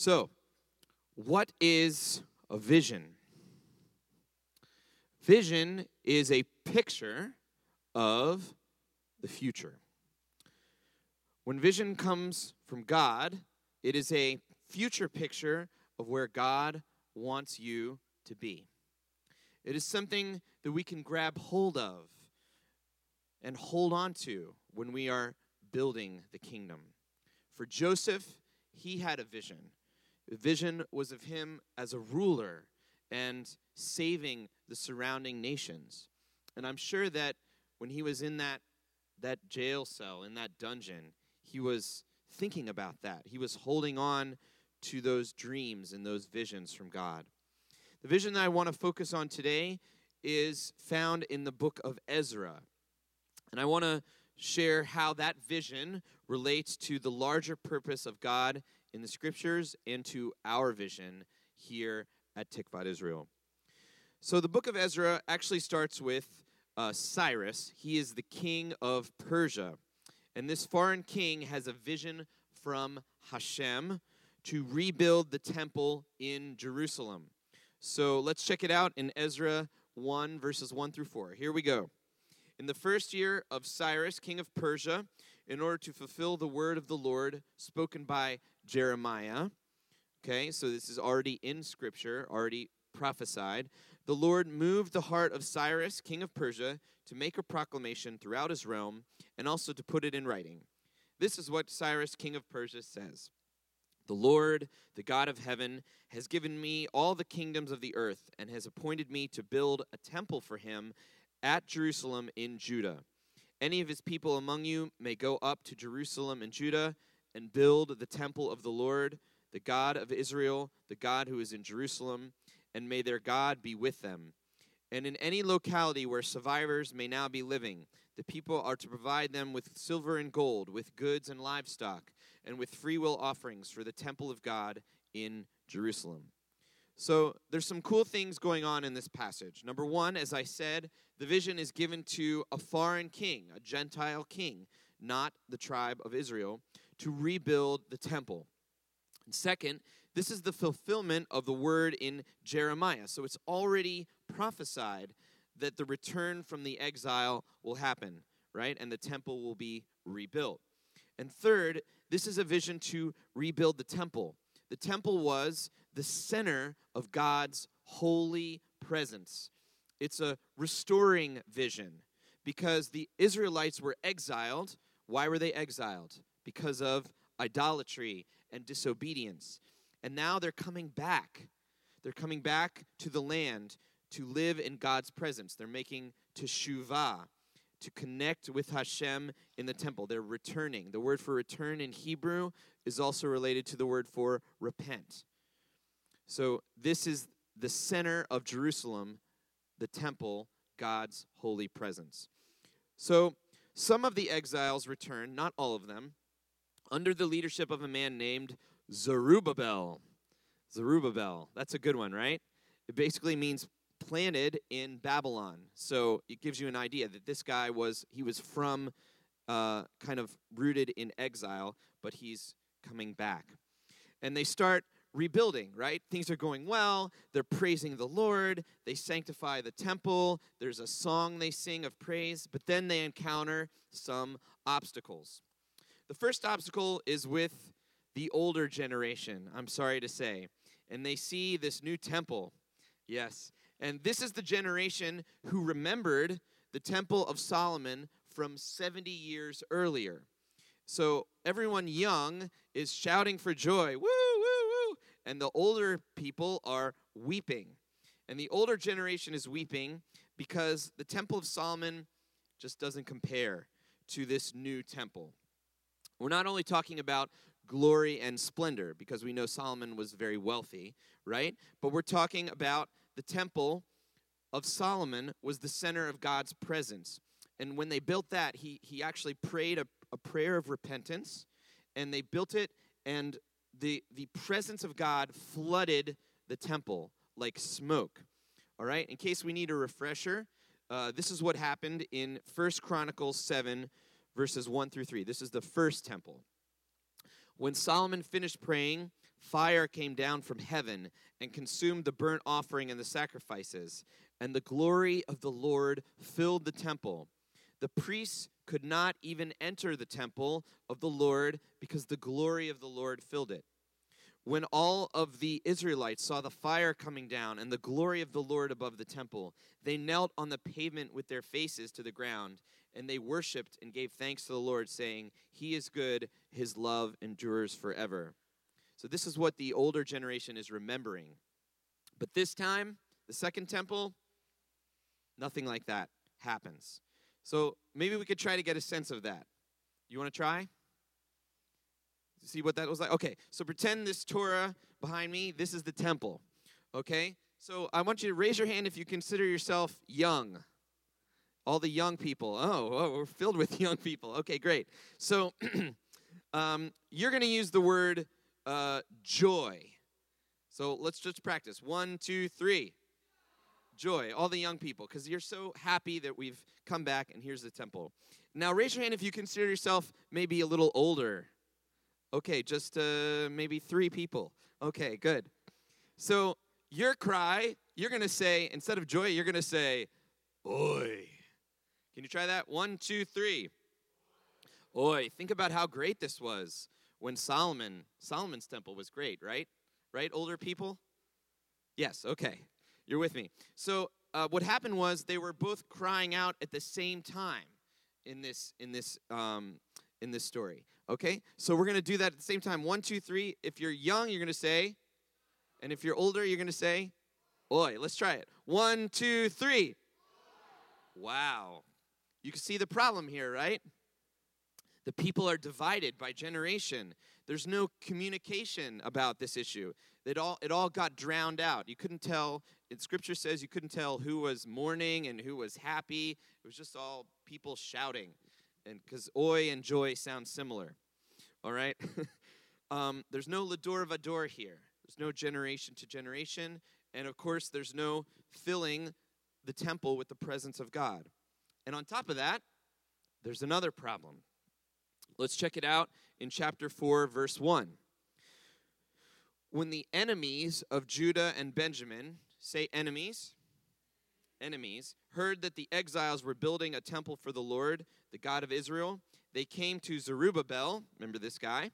So, what is a vision? Vision is a picture of the future. When vision comes from God, it is a future picture of where God wants you to be. It is something that we can grab hold of and hold on to when we are building the kingdom. For Joseph, he had a vision. The vision was of him as a ruler and saving the surrounding nations. And I'm sure that when he was in that, that jail cell, in that dungeon, he was thinking about that. He was holding on to those dreams and those visions from God. The vision that I want to focus on today is found in the book of Ezra. And I want to share how that vision relates to the larger purpose of God in the scriptures and to our vision here at Tikvat Israel. So the book of Ezra actually starts with uh, Cyrus. He is the king of Persia. And this foreign king has a vision from Hashem to rebuild the temple in Jerusalem. So let's check it out in Ezra 1, verses 1 through 4. Here we go. In the first year of Cyrus, king of Persia, in order to fulfill the word of the Lord spoken by Jeremiah, okay, so this is already in Scripture, already prophesied, the Lord moved the heart of Cyrus, king of Persia, to make a proclamation throughout his realm and also to put it in writing. This is what Cyrus, king of Persia, says. The Lord, the God of heaven, has given me all the kingdoms of the earth and has appointed me to build a temple for him at Jerusalem in Judah. Any of his people among you may go up to Jerusalem and Judah and build the temple of the Lord, the God of Israel, the God who is in Jerusalem, and may their God be with them. And in any locality where survivors may now be living, the people are to provide them with silver and gold, with goods and livestock and with freewill offerings for the temple of God in Jerusalem. So there's some cool things going on in this passage. Number one, as I said, the vision is given to a foreign king, a Gentile king, not the tribe of Israel, to rebuild the temple. And second, this is the fulfillment of the word in Jeremiah. So it's already prophesied that the return from the exile will happen, right? And the temple will be rebuilt. And third, this is a vision to rebuild the temple. The temple was the center of God's holy presence. It's a restoring vision because the Israelites were exiled. Why were they exiled? Because of idolatry and disobedience. And now they're coming back. They're coming back to the land to live in God's presence. They're making teshuvah, to connect with Hashem in the temple. They're returning. The word for return in Hebrew is also related to the word for repent. So this is the center of Jerusalem, the temple, God's holy presence. So some of the exiles returned, not all of them, under the leadership of a man named Zerubbabel. Zerubbabel. That's a good one, right? It basically means planted in Babylon. So it gives you an idea that this guy was, he was from uh, kind of rooted in exile, but he's coming back. And they start rebuilding, right? Things are going well. They're praising the Lord. They sanctify the temple. There's a song they sing of praise, but then they encounter some obstacles. The first obstacle is with the older generation, I'm sorry to say. And they see this new temple. Yes, and this is the generation who remembered the Temple of Solomon from 70 years earlier. So everyone young is shouting for joy, woo. And the older people are weeping. And the older generation is weeping because the Temple of Solomon just doesn't compare to this new temple. We're not only talking about glory and splendor because we know Solomon was very wealthy, right? But we're talking about the temple of Solomon was the center of God's presence. And when they built that, he, he actually prayed a, a prayer of repentance, and they built it, and the, the presence of God flooded the temple like smoke. All right, in case we need a refresher, uh, this is what happened in First Chronicles 7, verses 1 through 3. This is the first temple. When Solomon finished praying fire came down from heaven and consumed the burnt offering and the sacrifices, and the glory of the Lord filled the temple. The priests could not even enter the temple of the Lord because the glory of the Lord filled it. When all of the Israelites saw the fire coming down and the glory of the Lord above the temple, they knelt on the pavement with their faces to the ground, and they worshiped and gave thanks to the Lord, saying, He is good, His love endures forever. So, this is what the older generation is remembering. But this time, the second temple, nothing like that happens. So, maybe we could try to get a sense of that. You want to try? See what that was like? Okay, so pretend this Torah behind me, this is the temple. Okay? So I want you to raise your hand if you consider yourself young. All the young people. Oh, oh we're filled with young people. Okay, great. So um, you're going to use the word uh, joy. So let's just practice. One, two, three. Joy. All the young people, because you're so happy that we've come back and here's the temple. Now raise your hand if you consider yourself maybe a little older. Okay, just uh, maybe three people. Okay, good. So your cry, you're going to say, instead of joy, you're going to say, Oi. Can you try that? One, two, three. Oi. Think about how great this was when Solomon, Solomon's temple was great, right? Right, older people? Yes, okay. You're with me. So uh, what happened was they were both crying out at the same time in this in this um, in this story. Okay? So we're going to do that at the same time. One, two, three. If you're young, you're going to say, and if you're older, you're going to say, Oi. Let's try it. One, two, three. Wow. You can see the problem here, right? The people are divided by generation. There's no communication about this issue. It all, it all got drowned out. You couldn't tell, it, scripture says you couldn't tell who was mourning and who was happy. It was just all people shouting and because oi and joy sound similar. All right? um, there's no Lador Vador here. There's no generation to generation. And of course, there's no filling the temple with the presence of God. And on top of that, there's another problem. Let's check it out in chapter 4, verse 1. When the enemies of Judah and Benjamin, say enemies, enemies, heard that the exiles were building a temple for the Lord, the God of Israel, they came to Zerubbabel, remember this guy,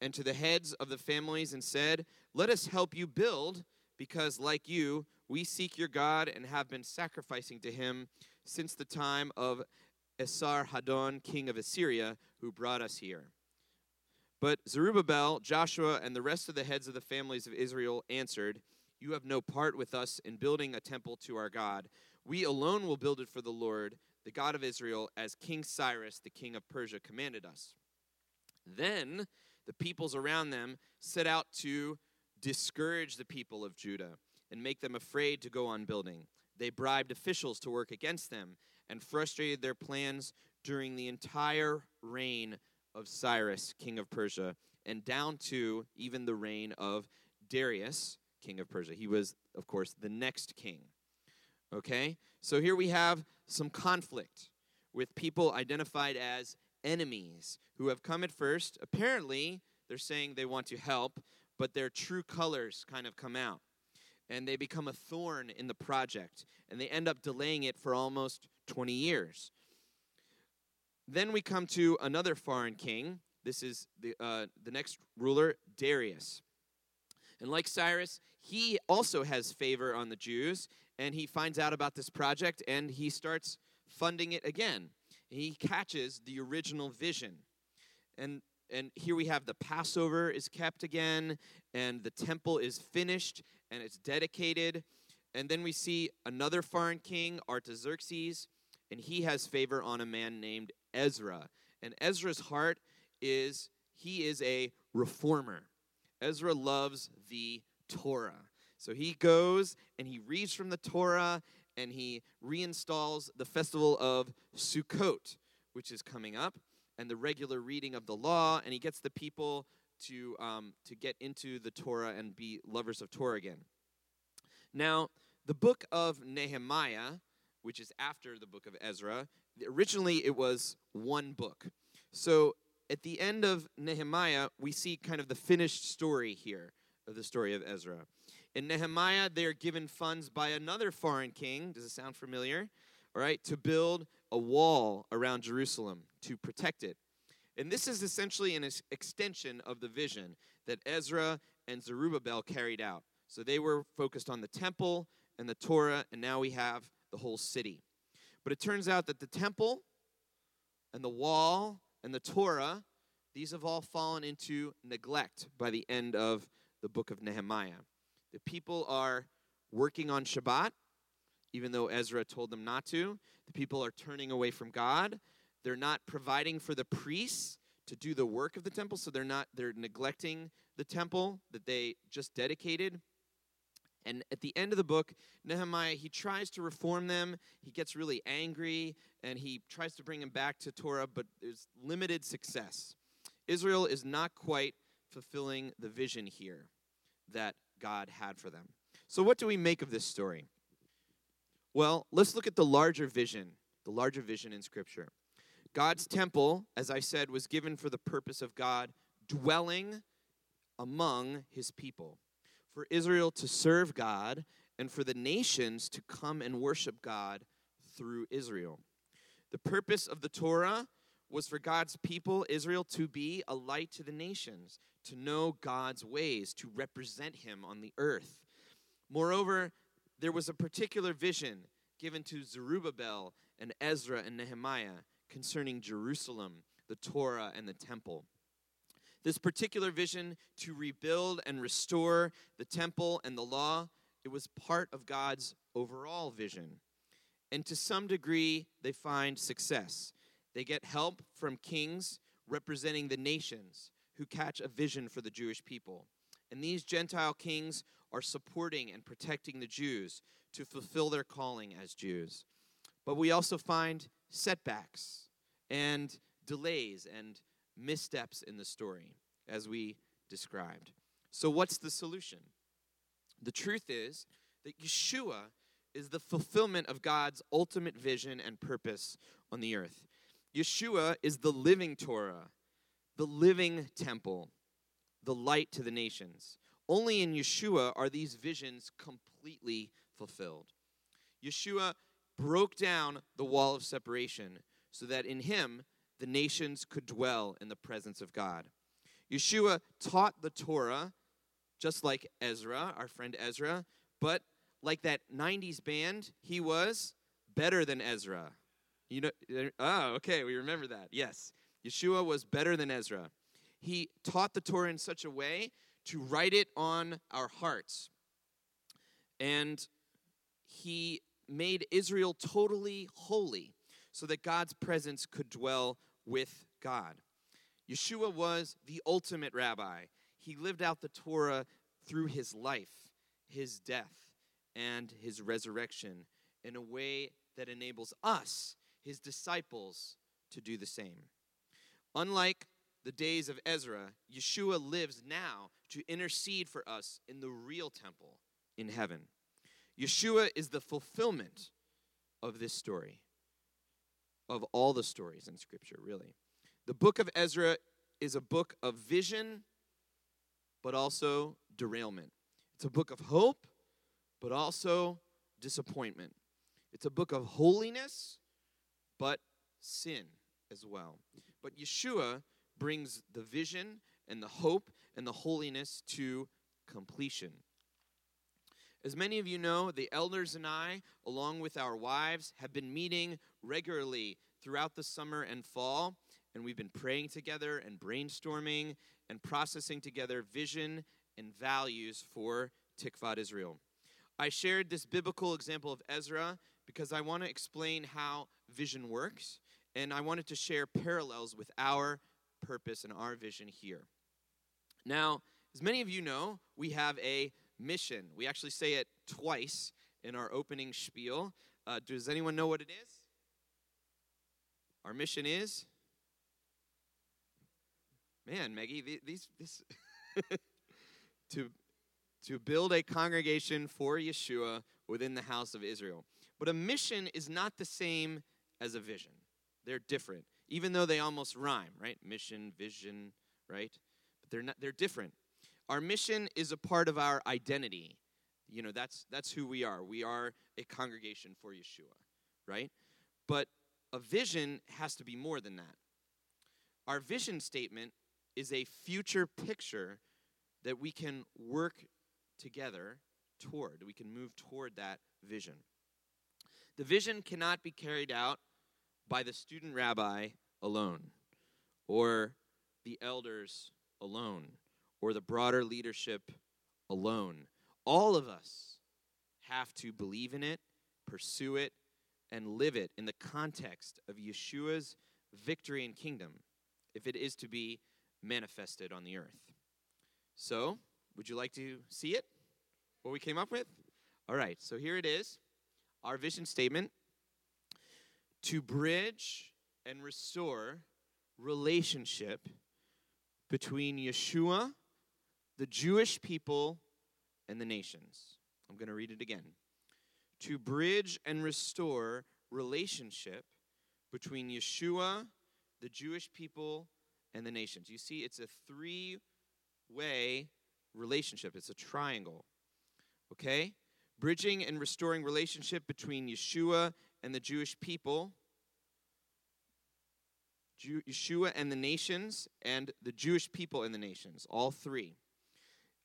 and to the heads of the families and said, Let us help you build, because like you, we seek your God and have been sacrificing to him since the time of Esarhaddon, king of Assyria, who brought us here. But Zerubbabel, Joshua, and the rest of the heads of the families of Israel answered, You have no part with us in building a temple to our God. We alone will build it for the Lord, the God of Israel, as King Cyrus, the king of Persia, commanded us. Then the peoples around them set out to discourage the people of Judah and make them afraid to go on building. They bribed officials to work against them and frustrated their plans during the entire reign of Cyrus, king of Persia, and down to even the reign of Darius, king of Persia. He was, of course, the next king. Okay? So here we have some conflict with people identified as enemies who have come at first. Apparently, they're saying they want to help, but their true colors kind of come out. And they become a thorn in the project, and they end up delaying it for almost 20 years. Then we come to another foreign king. This is the, uh, the next ruler, Darius. And like Cyrus, he also has favor on the Jews, and he finds out about this project and he starts funding it again. He catches the original vision. And and here we have the Passover is kept again and the temple is finished and it's dedicated. And then we see another foreign king, Artaxerxes, and he has favor on a man named Ezra. And Ezra's heart is he is a reformer. Ezra loves the Torah. So he goes and he reads from the Torah and he reinstalls the festival of Sukkot, which is coming up, and the regular reading of the law, and he gets the people to, um, to get into the Torah and be lovers of Torah again. Now, the book of Nehemiah, which is after the book of Ezra, originally it was one book. So at the end of Nehemiah, we see kind of the finished story here of the story of Ezra. In Nehemiah, they're given funds by another foreign king. Does it sound familiar? All right, to build a wall around Jerusalem to protect it. And this is essentially an extension of the vision that Ezra and Zerubbabel carried out. So they were focused on the temple and the Torah, and now we have the whole city. But it turns out that the temple and the wall and the Torah, these have all fallen into neglect by the end of the book of Nehemiah. The people are working on Shabbat, even though Ezra told them not to. The people are turning away from God. They're not providing for the priests to do the work of the temple, so they're not they're neglecting the temple that they just dedicated. And at the end of the book, Nehemiah, he tries to reform them. He gets really angry and he tries to bring them back to Torah, but there's limited success. Israel is not quite fulfilling the vision here that God had for them. So, what do we make of this story? Well, let's look at the larger vision, the larger vision in Scripture. God's temple, as I said, was given for the purpose of God dwelling among his people, for Israel to serve God, and for the nations to come and worship God through Israel. The purpose of the Torah was for God's people, Israel, to be a light to the nations, to know God's ways, to represent Him on the earth. Moreover, there was a particular vision given to Zerubbabel and Ezra and Nehemiah concerning Jerusalem, the Torah, and the temple. This particular vision to rebuild and restore the temple and the law, it was part of God's overall vision. And to some degree, they find success. They get help from kings representing the nations who catch a vision for the Jewish people. And these Gentile kings are supporting and protecting the Jews to fulfill their calling as Jews. But we also find setbacks and delays and missteps in the story, as we described. So, what's the solution? The truth is that Yeshua is the fulfillment of God's ultimate vision and purpose on the earth. Yeshua is the living Torah, the living temple, the light to the nations. Only in Yeshua are these visions completely fulfilled. Yeshua broke down the wall of separation so that in him the nations could dwell in the presence of God. Yeshua taught the Torah just like Ezra, our friend Ezra, but like that 90s band, he was better than Ezra. You know, uh, oh, okay, we remember that. Yes. Yeshua was better than Ezra. He taught the Torah in such a way to write it on our hearts. And he made Israel totally holy so that God's presence could dwell with God. Yeshua was the ultimate rabbi. He lived out the Torah through his life, his death, and his resurrection in a way that enables us, his disciples, to do the same. Unlike the days of Ezra, Yeshua lives now to intercede for us in the real temple in heaven. Yeshua is the fulfillment of this story, of all the stories in Scripture, really. The book of Ezra is a book of vision, but also derailment. It's a book of hope, but also disappointment. It's a book of holiness, but sin as well. But Yeshua brings the vision and the hope and the holiness to completion. As many of you know, the elders and I, along with our wives, have been meeting regularly throughout the summer and fall, and we've been praying together and brainstorming and processing together vision and values for Tikvat Israel. I shared this biblical example of Ezra because I want to explain how vision works, and I wanted to share parallels with our purpose and our vision here. Now, as many of you know, we have a mission. We actually say it twice in our opening spiel. Uh, does anyone know what it is? Our mission is. Man, Maggie, these this to to build a congregation for Yeshua within the house of Israel. But a mission is not the same as a vision. They're different, even though they almost rhyme, right? Mission, vision, right? But they're not they're different. Our mission is a part of our identity. You know, that's that's who we are. We are a congregation for Yeshua, right? But a vision has to be more than that. Our vision statement is a future picture that we can work together toward. We can move toward that vision. The vision cannot be carried out by the student rabbi alone, or the elders alone, or the broader leadership alone. All of us have to believe in it, pursue it, and live it in the context of Yeshua's victory and kingdom if it is to be manifested on the earth. So, would you like to see it? What we came up with? All right, so here it is our vision statement to bridge and restore relationship between Yeshua, the Jewish people, and the nations. I'm going to read it again. To bridge and restore relationship between Yeshua, the Jewish people, and the nations. You see, it's a three way relationship, it's a triangle. Okay? Bridging and restoring relationship between Yeshua and the Jewish people, Yeshua and the nations, and the Jewish people and the nations. All three.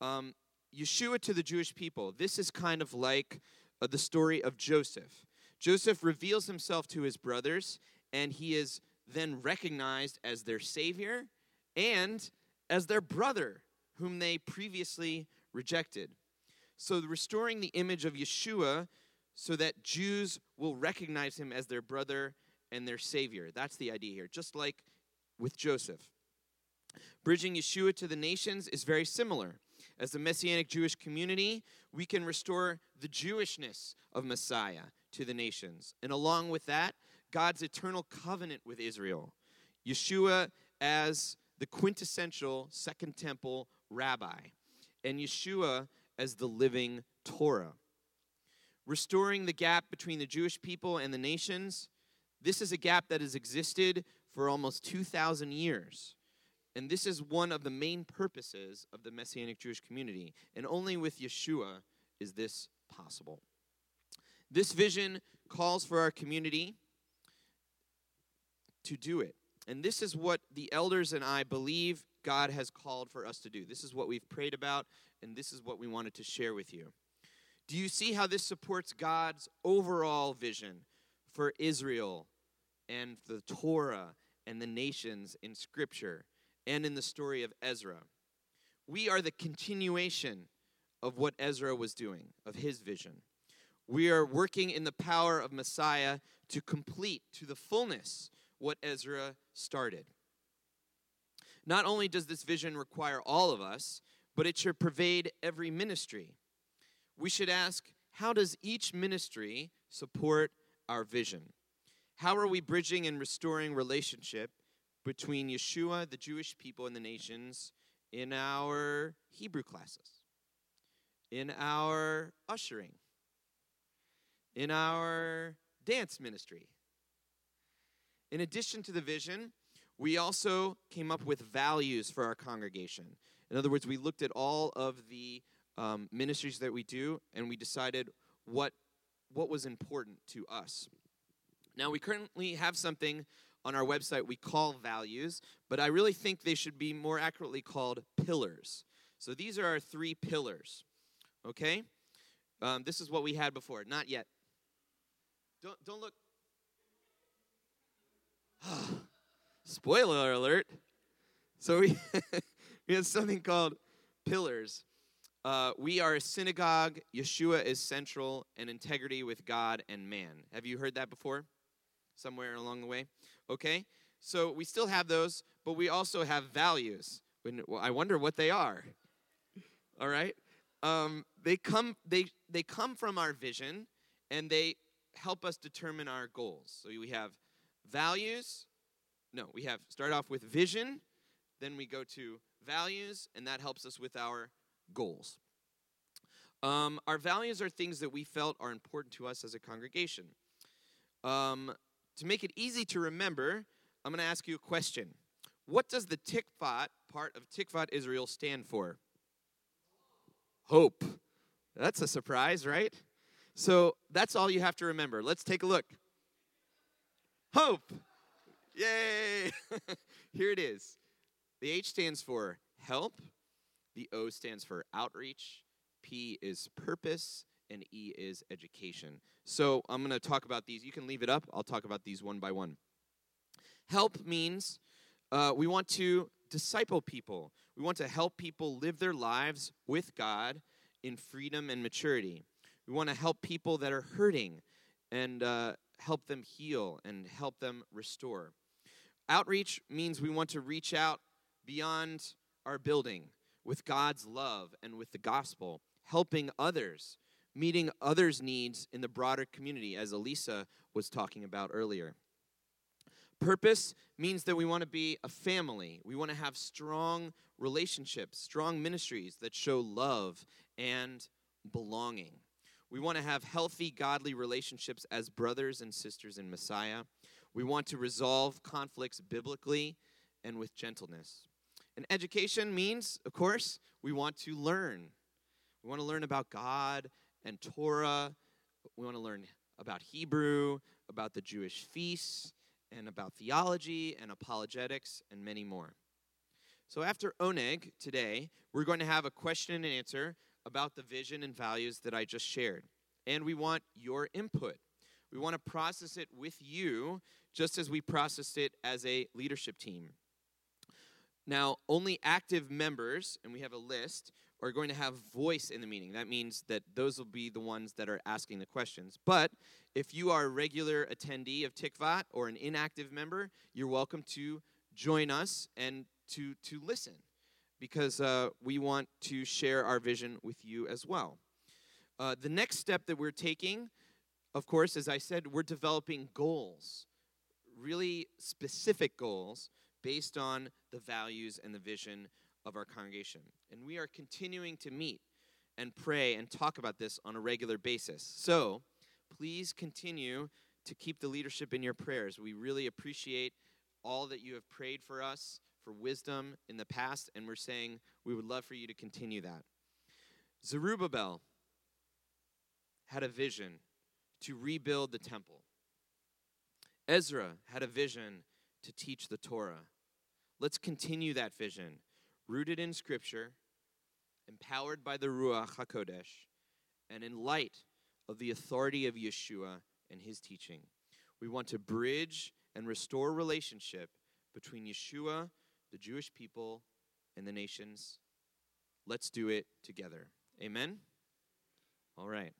Um, Yeshua to the Jewish people. This is kind of like uh, the story of Joseph. Joseph reveals himself to his brothers, and he is then recognized as their savior and as their brother, whom they previously rejected. So, restoring the image of Yeshua so that Jews will recognize him as their brother and their savior. That's the idea here, just like with Joseph. Bridging Yeshua to the nations is very similar. As the Messianic Jewish community, we can restore the Jewishness of Messiah to the nations. And along with that, God's eternal covenant with Israel. Yeshua as the quintessential Second Temple rabbi, and Yeshua as the living Torah. Restoring the gap between the Jewish people and the nations, this is a gap that has existed for almost 2,000 years. And this is one of the main purposes of the Messianic Jewish community. And only with Yeshua is this possible. This vision calls for our community to do it. And this is what the elders and I believe God has called for us to do. This is what we've prayed about, and this is what we wanted to share with you. Do you see how this supports God's overall vision for Israel and the Torah and the nations in Scripture and in the story of Ezra? We are the continuation of what Ezra was doing, of his vision. We are working in the power of Messiah to complete to the fullness what Ezra started. Not only does this vision require all of us, but it should pervade every ministry. We should ask how does each ministry support our vision? How are we bridging and restoring relationship between Yeshua, the Jewish people, and the nations in our Hebrew classes, in our ushering, in our dance ministry? In addition to the vision, we also came up with values for our congregation. In other words, we looked at all of the um, ministries that we do and we decided what, what was important to us. Now, we currently have something on our website we call values, but I really think they should be more accurately called pillars. So these are our three pillars. Okay? Um, this is what we had before. Not yet. Don't, don't look. Spoiler alert. So we, we have something called pillars. Uh, we are a synagogue. Yeshua is central and integrity with God and man. Have you heard that before? Somewhere along the way? Okay. So we still have those, but we also have values. When, well, I wonder what they are. All right. Um, they come. They they come from our vision, and they help us determine our goals. So we have values. No, we have start off with vision, then we go to values, and that helps us with our goals. Um, our values are things that we felt are important to us as a congregation. Um, to make it easy to remember, I'm going to ask you a question. What does the Tikvat part of Tikvat Israel stand for? Hope. That's a surprise, right? So that's all you have to remember. Let's take a look. Hope. Yay! Here it is. The H stands for help, the O stands for outreach, P is purpose, and E is education. So I'm going to talk about these. You can leave it up. I'll talk about these one by one. Help means uh, we want to disciple people, we want to help people live their lives with God in freedom and maturity. We want to help people that are hurting and uh, help them heal and help them restore. Outreach means we want to reach out beyond our building with God's love and with the gospel, helping others, meeting others' needs in the broader community, as Elisa was talking about earlier. Purpose means that we want to be a family. We want to have strong relationships, strong ministries that show love and belonging. We want to have healthy, godly relationships as brothers and sisters in Messiah. We want to resolve conflicts biblically and with gentleness. And education means, of course, we want to learn. We want to learn about God and Torah. We want to learn about Hebrew, about the Jewish feasts, and about theology and apologetics, and many more. So, after Oneg today, we're going to have a question and answer about the vision and values that I just shared. And we want your input. We want to process it with you, just as we processed it as a leadership team. Now, only active members, and we have a list, are going to have voice in the meeting. That means that those will be the ones that are asking the questions. But if you are a regular attendee of Tikvat or an inactive member, you're welcome to join us and to, to listen because uh, we want to share our vision with you as well. Uh, the next step that we're taking, of course, as I said, we're developing goals, really specific goals based on the values and the vision of our congregation. And we are continuing to meet and pray and talk about this on a regular basis. So please continue to keep the leadership in your prayers. We really appreciate all that you have prayed for us for wisdom in the past, and we're saying we would love for you to continue that. Zerubbabel had a vision to rebuild the temple. Ezra had a vision to teach the Torah. Let's continue that vision rooted in Scripture, empowered by the Ruach HaKodesh, and in light of the authority of Yeshua and his teaching. We want to bridge and restore relationship between Yeshua, the Jewish people, and the nations. Let's do it together. Amen? All right.